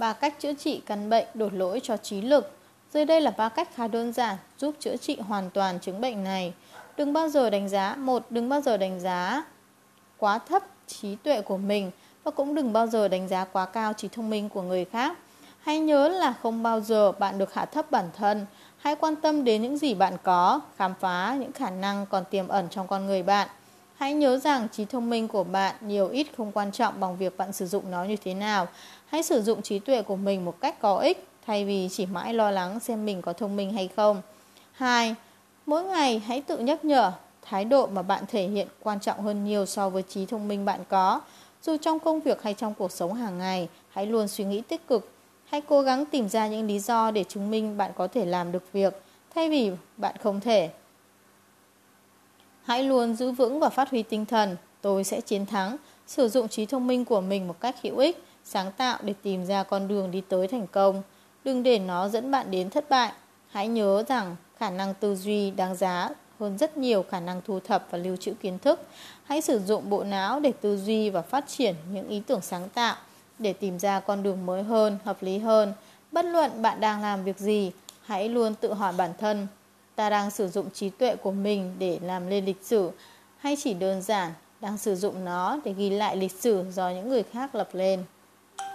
ba cách chữa trị căn bệnh đột lỗi cho trí lực. Dưới đây là ba cách khá đơn giản giúp chữa trị hoàn toàn chứng bệnh này. Đừng bao giờ đánh giá một đừng bao giờ đánh giá quá thấp trí tuệ của mình và cũng đừng bao giờ đánh giá quá cao trí thông minh của người khác. Hãy nhớ là không bao giờ bạn được hạ thấp bản thân. Hãy quan tâm đến những gì bạn có, khám phá những khả năng còn tiềm ẩn trong con người bạn. Hãy nhớ rằng trí thông minh của bạn nhiều ít không quan trọng bằng việc bạn sử dụng nó như thế nào. Hãy sử dụng trí tuệ của mình một cách có ích thay vì chỉ mãi lo lắng xem mình có thông minh hay không. 2. Mỗi ngày hãy tự nhắc nhở thái độ mà bạn thể hiện quan trọng hơn nhiều so với trí thông minh bạn có. Dù trong công việc hay trong cuộc sống hàng ngày, hãy luôn suy nghĩ tích cực. Hãy cố gắng tìm ra những lý do để chứng minh bạn có thể làm được việc, thay vì bạn không thể. Hãy luôn giữ vững và phát huy tinh thần, tôi sẽ chiến thắng, sử dụng trí thông minh của mình một cách hữu ích, sáng tạo để tìm ra con đường đi tới thành công. Đừng để nó dẫn bạn đến thất bại. Hãy nhớ rằng khả năng tư duy đáng giá hơn rất nhiều khả năng thu thập và lưu trữ kiến thức. Hãy sử dụng bộ não để tư duy và phát triển những ý tưởng sáng tạo để tìm ra con đường mới hơn, hợp lý hơn. Bất luận bạn đang làm việc gì, hãy luôn tự hỏi bản thân, ta đang sử dụng trí tuệ của mình để làm lên lịch sử, hay chỉ đơn giản đang sử dụng nó để ghi lại lịch sử do những người khác lập lên.